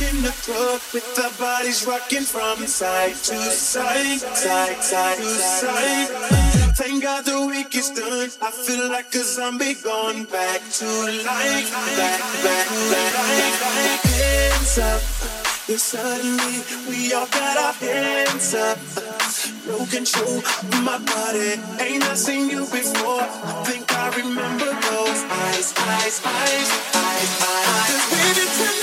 in the club with the bodies rocking from side to side, side, side to side. Thank God the week is done. I feel like a zombie going back to life, back, back, back, back. Hands up. Yeah, suddenly we all got our hands up. No control of my body. Ain't I seen you before? I think I remember those eyes, eyes, eyes, eyes, eyes. Cause baby,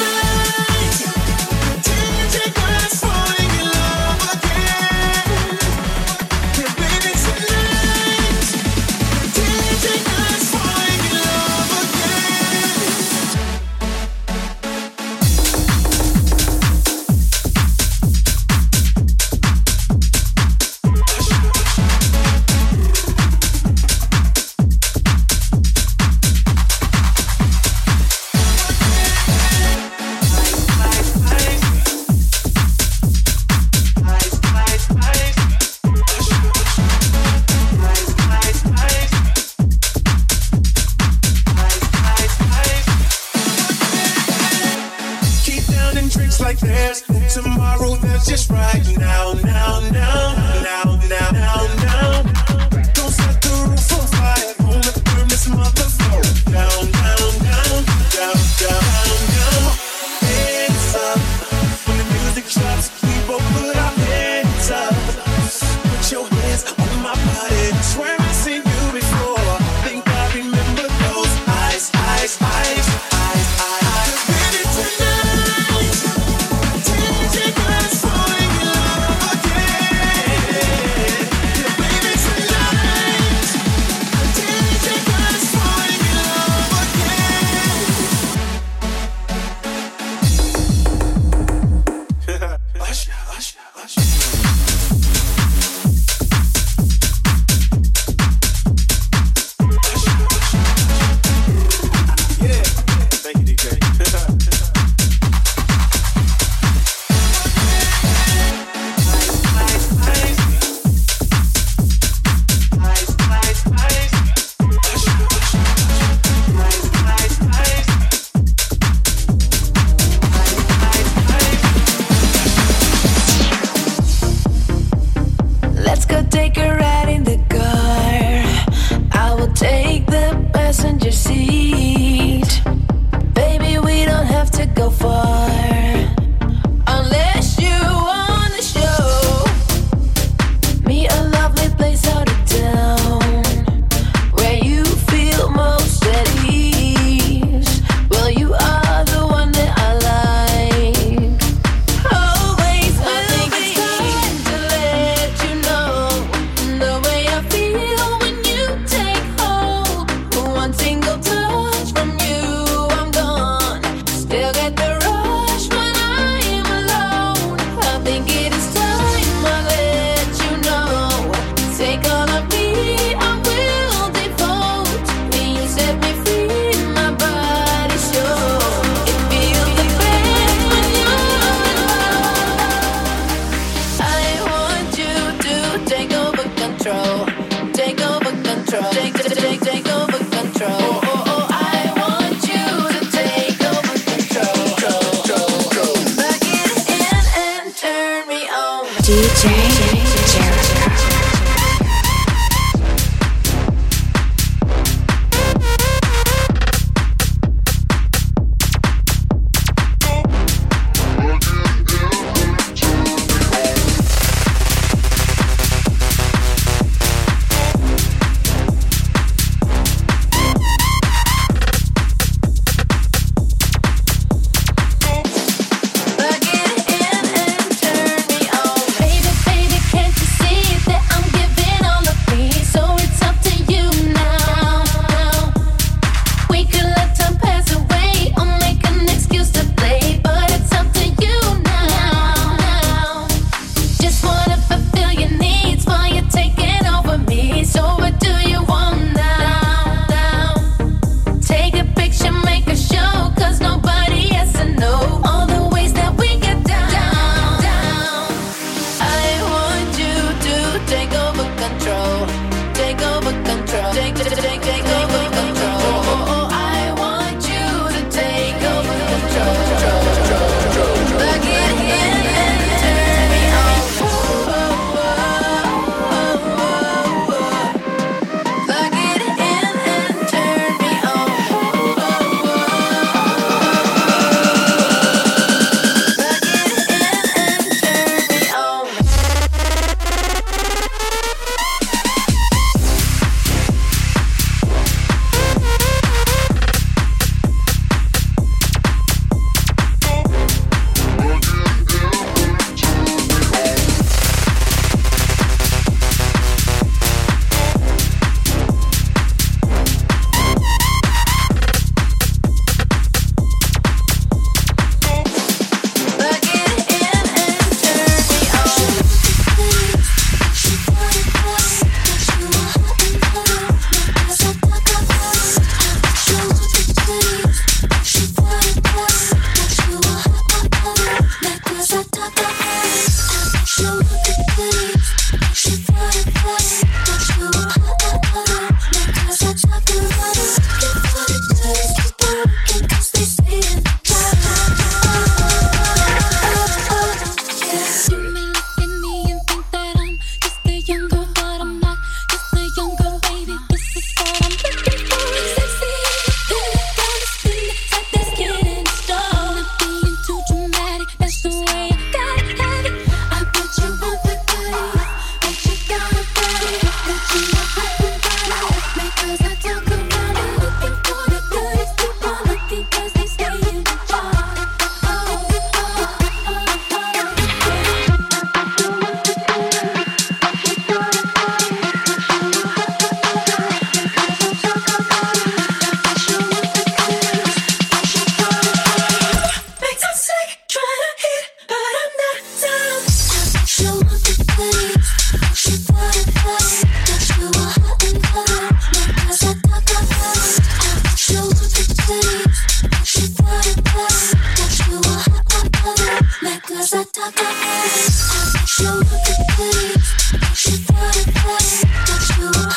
She wanted to, she thought it better, but you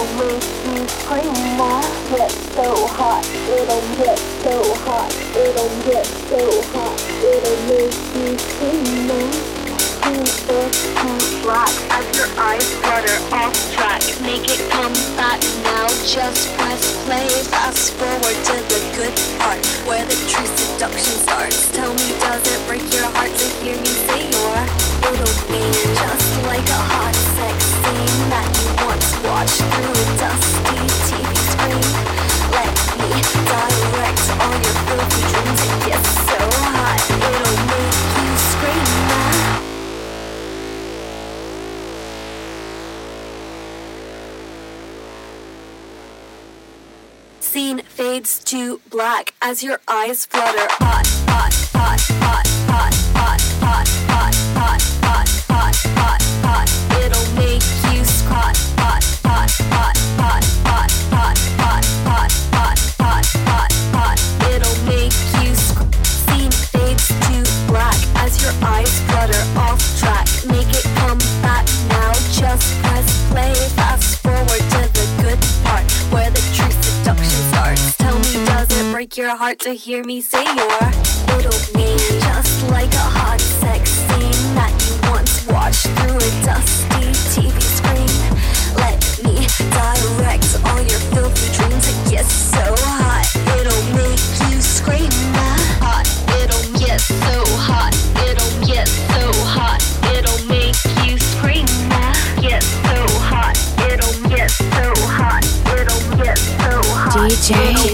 It'll make you scream now. Get so hot. It'll get so hot. It'll get so hot. It'll make you scream now. Eyes flutter off track. Make it come back now. Just press play. Fast forward to the good part where the true seduction starts. Tell me, does it break your heart to hear me say you're? It'll be just like a hot sex scene that you once watched through a dusty TV screen. Let me direct all your filthy dreams and get fades to black as your eyes flutter. Hot hot hot hot hot hot hot break your heart to hear me say you're? It'll just like a hot sex scene that you once watched through a dusty TV screen. Let me direct all your filthy dreams and get so hot. It'll make you scream. Hot. It'll get so hot. It'll get so hot. It'll make you scream. Get so hot. It'll get so hot. It'll get so hot. DJ,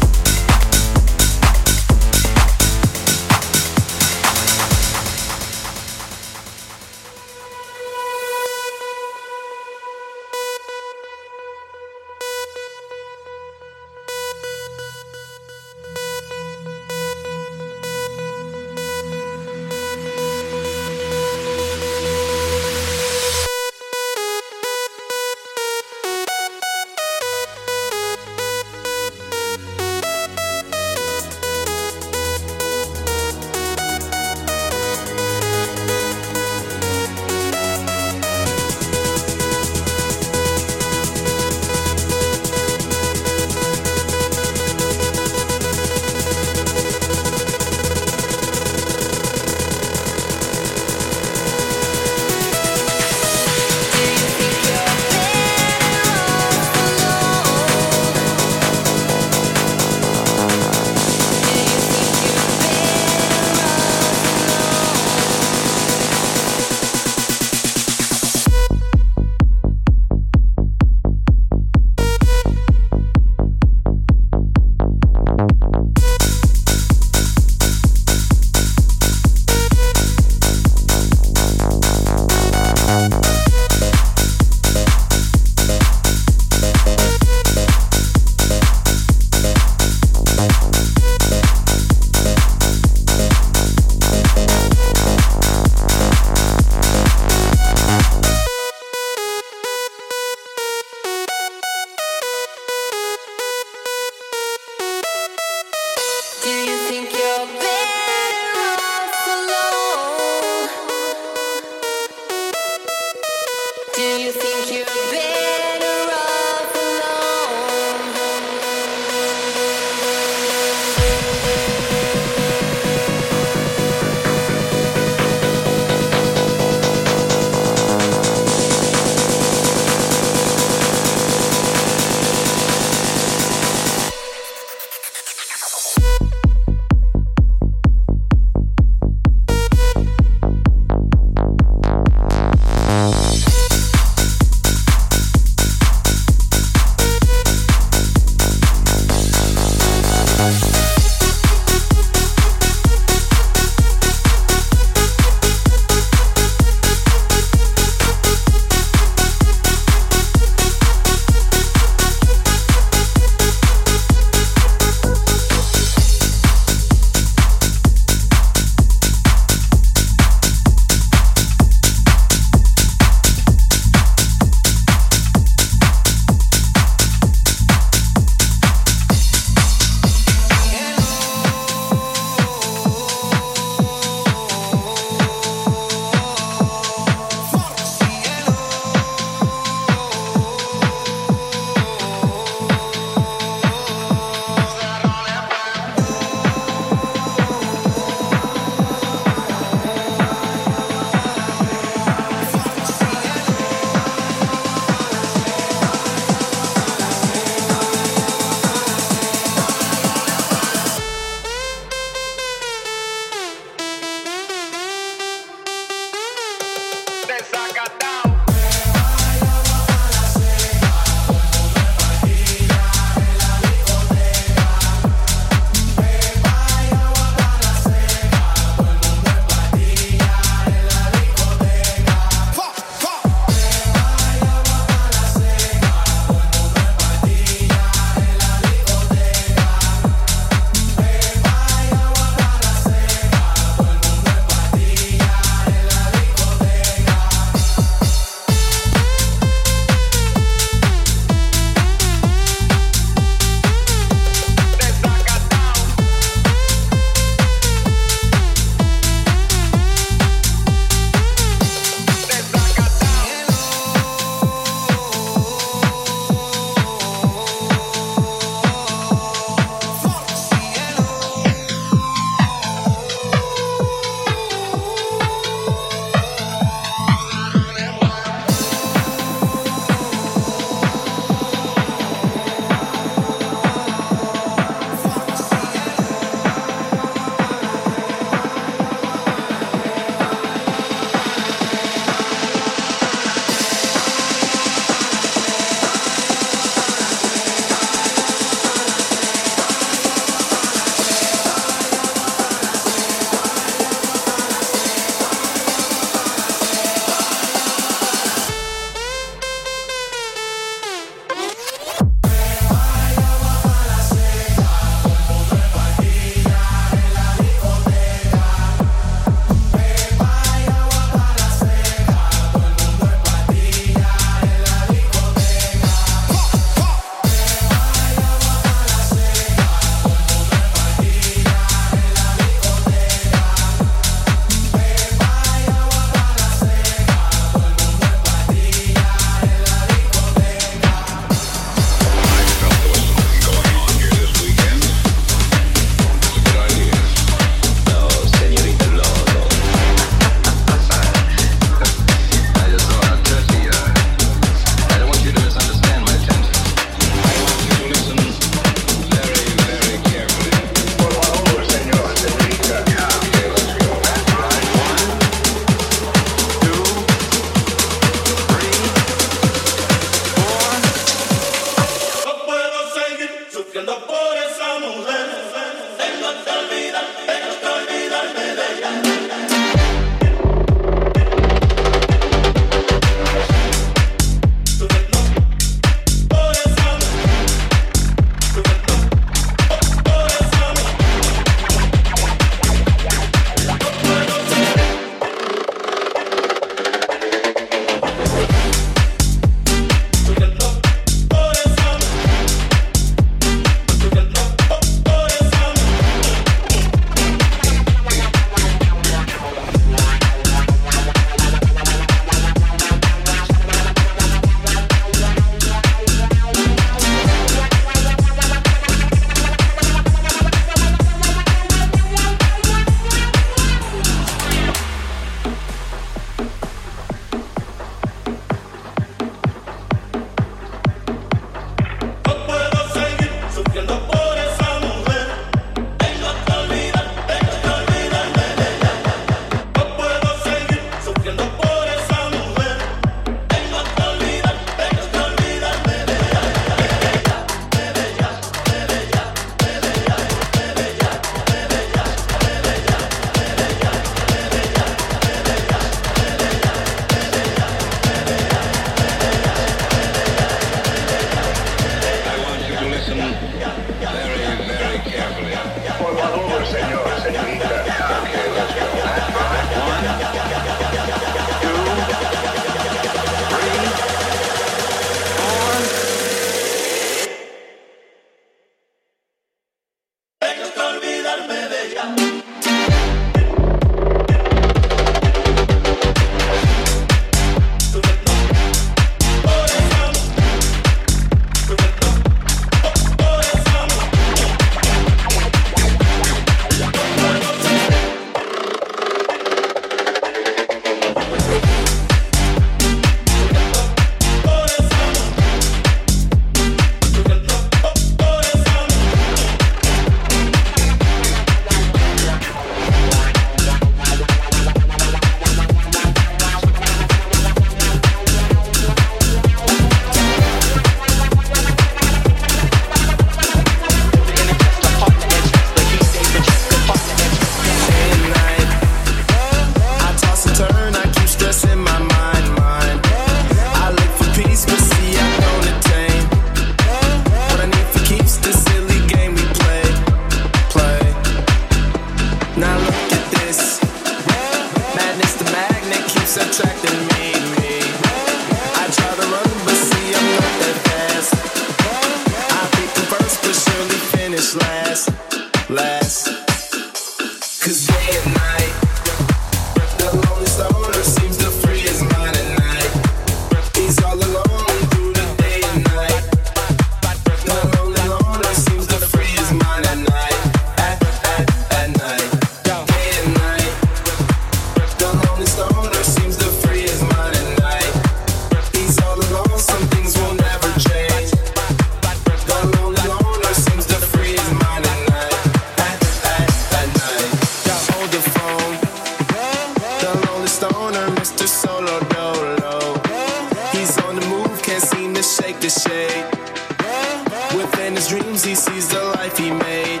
dreams, he sees the life he made,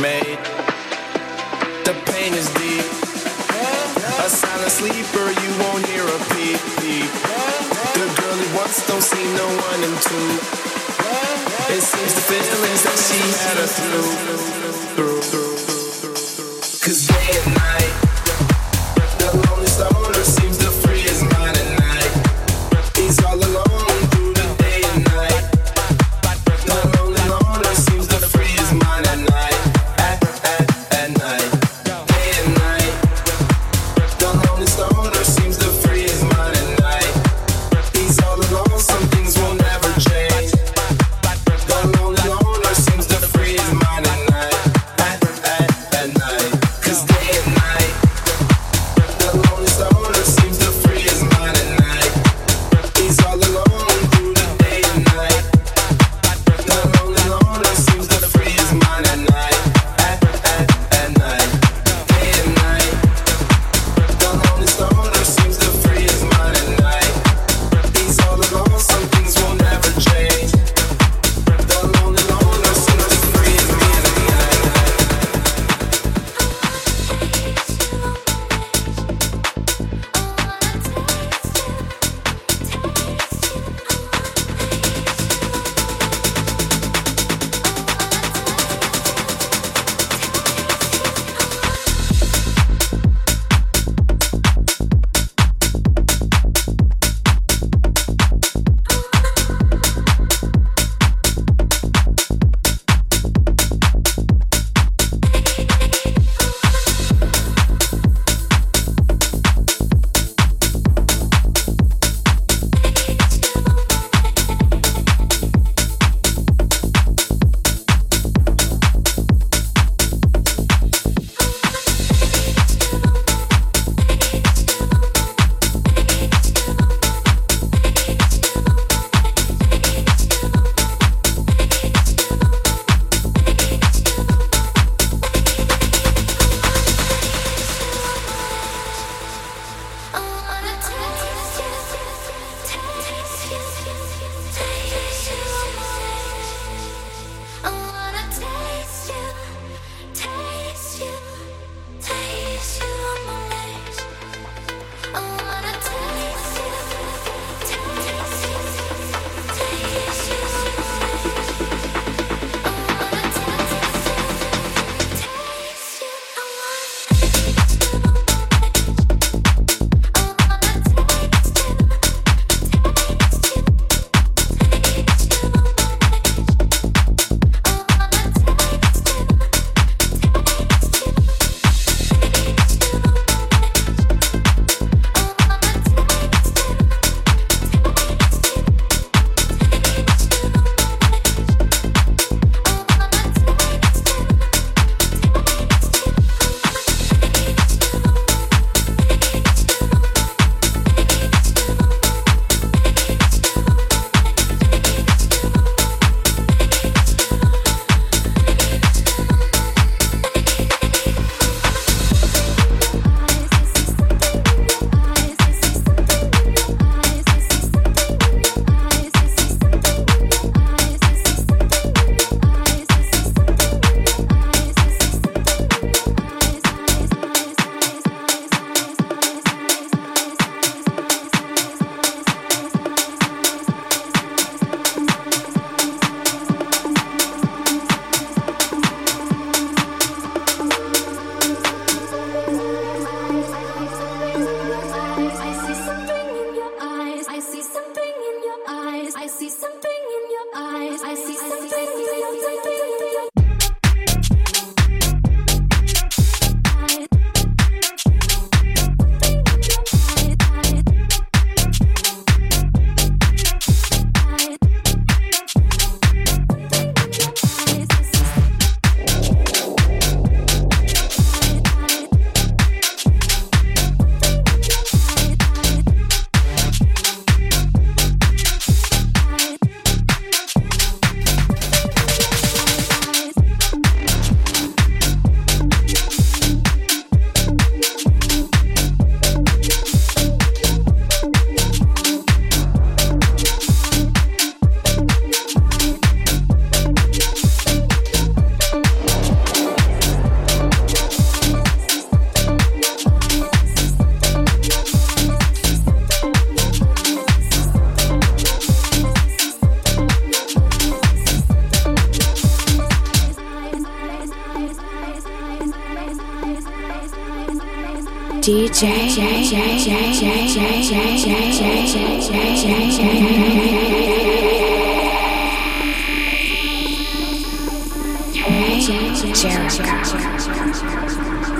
made. The pain is deep. A silent sleeper, you won't hear a peep, peep. The girl he wants don't see no one in two. It seems the feelings that she had her through, through, through, through, through. Cause day and night. DJ Jericho.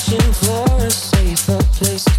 searching for a safer place.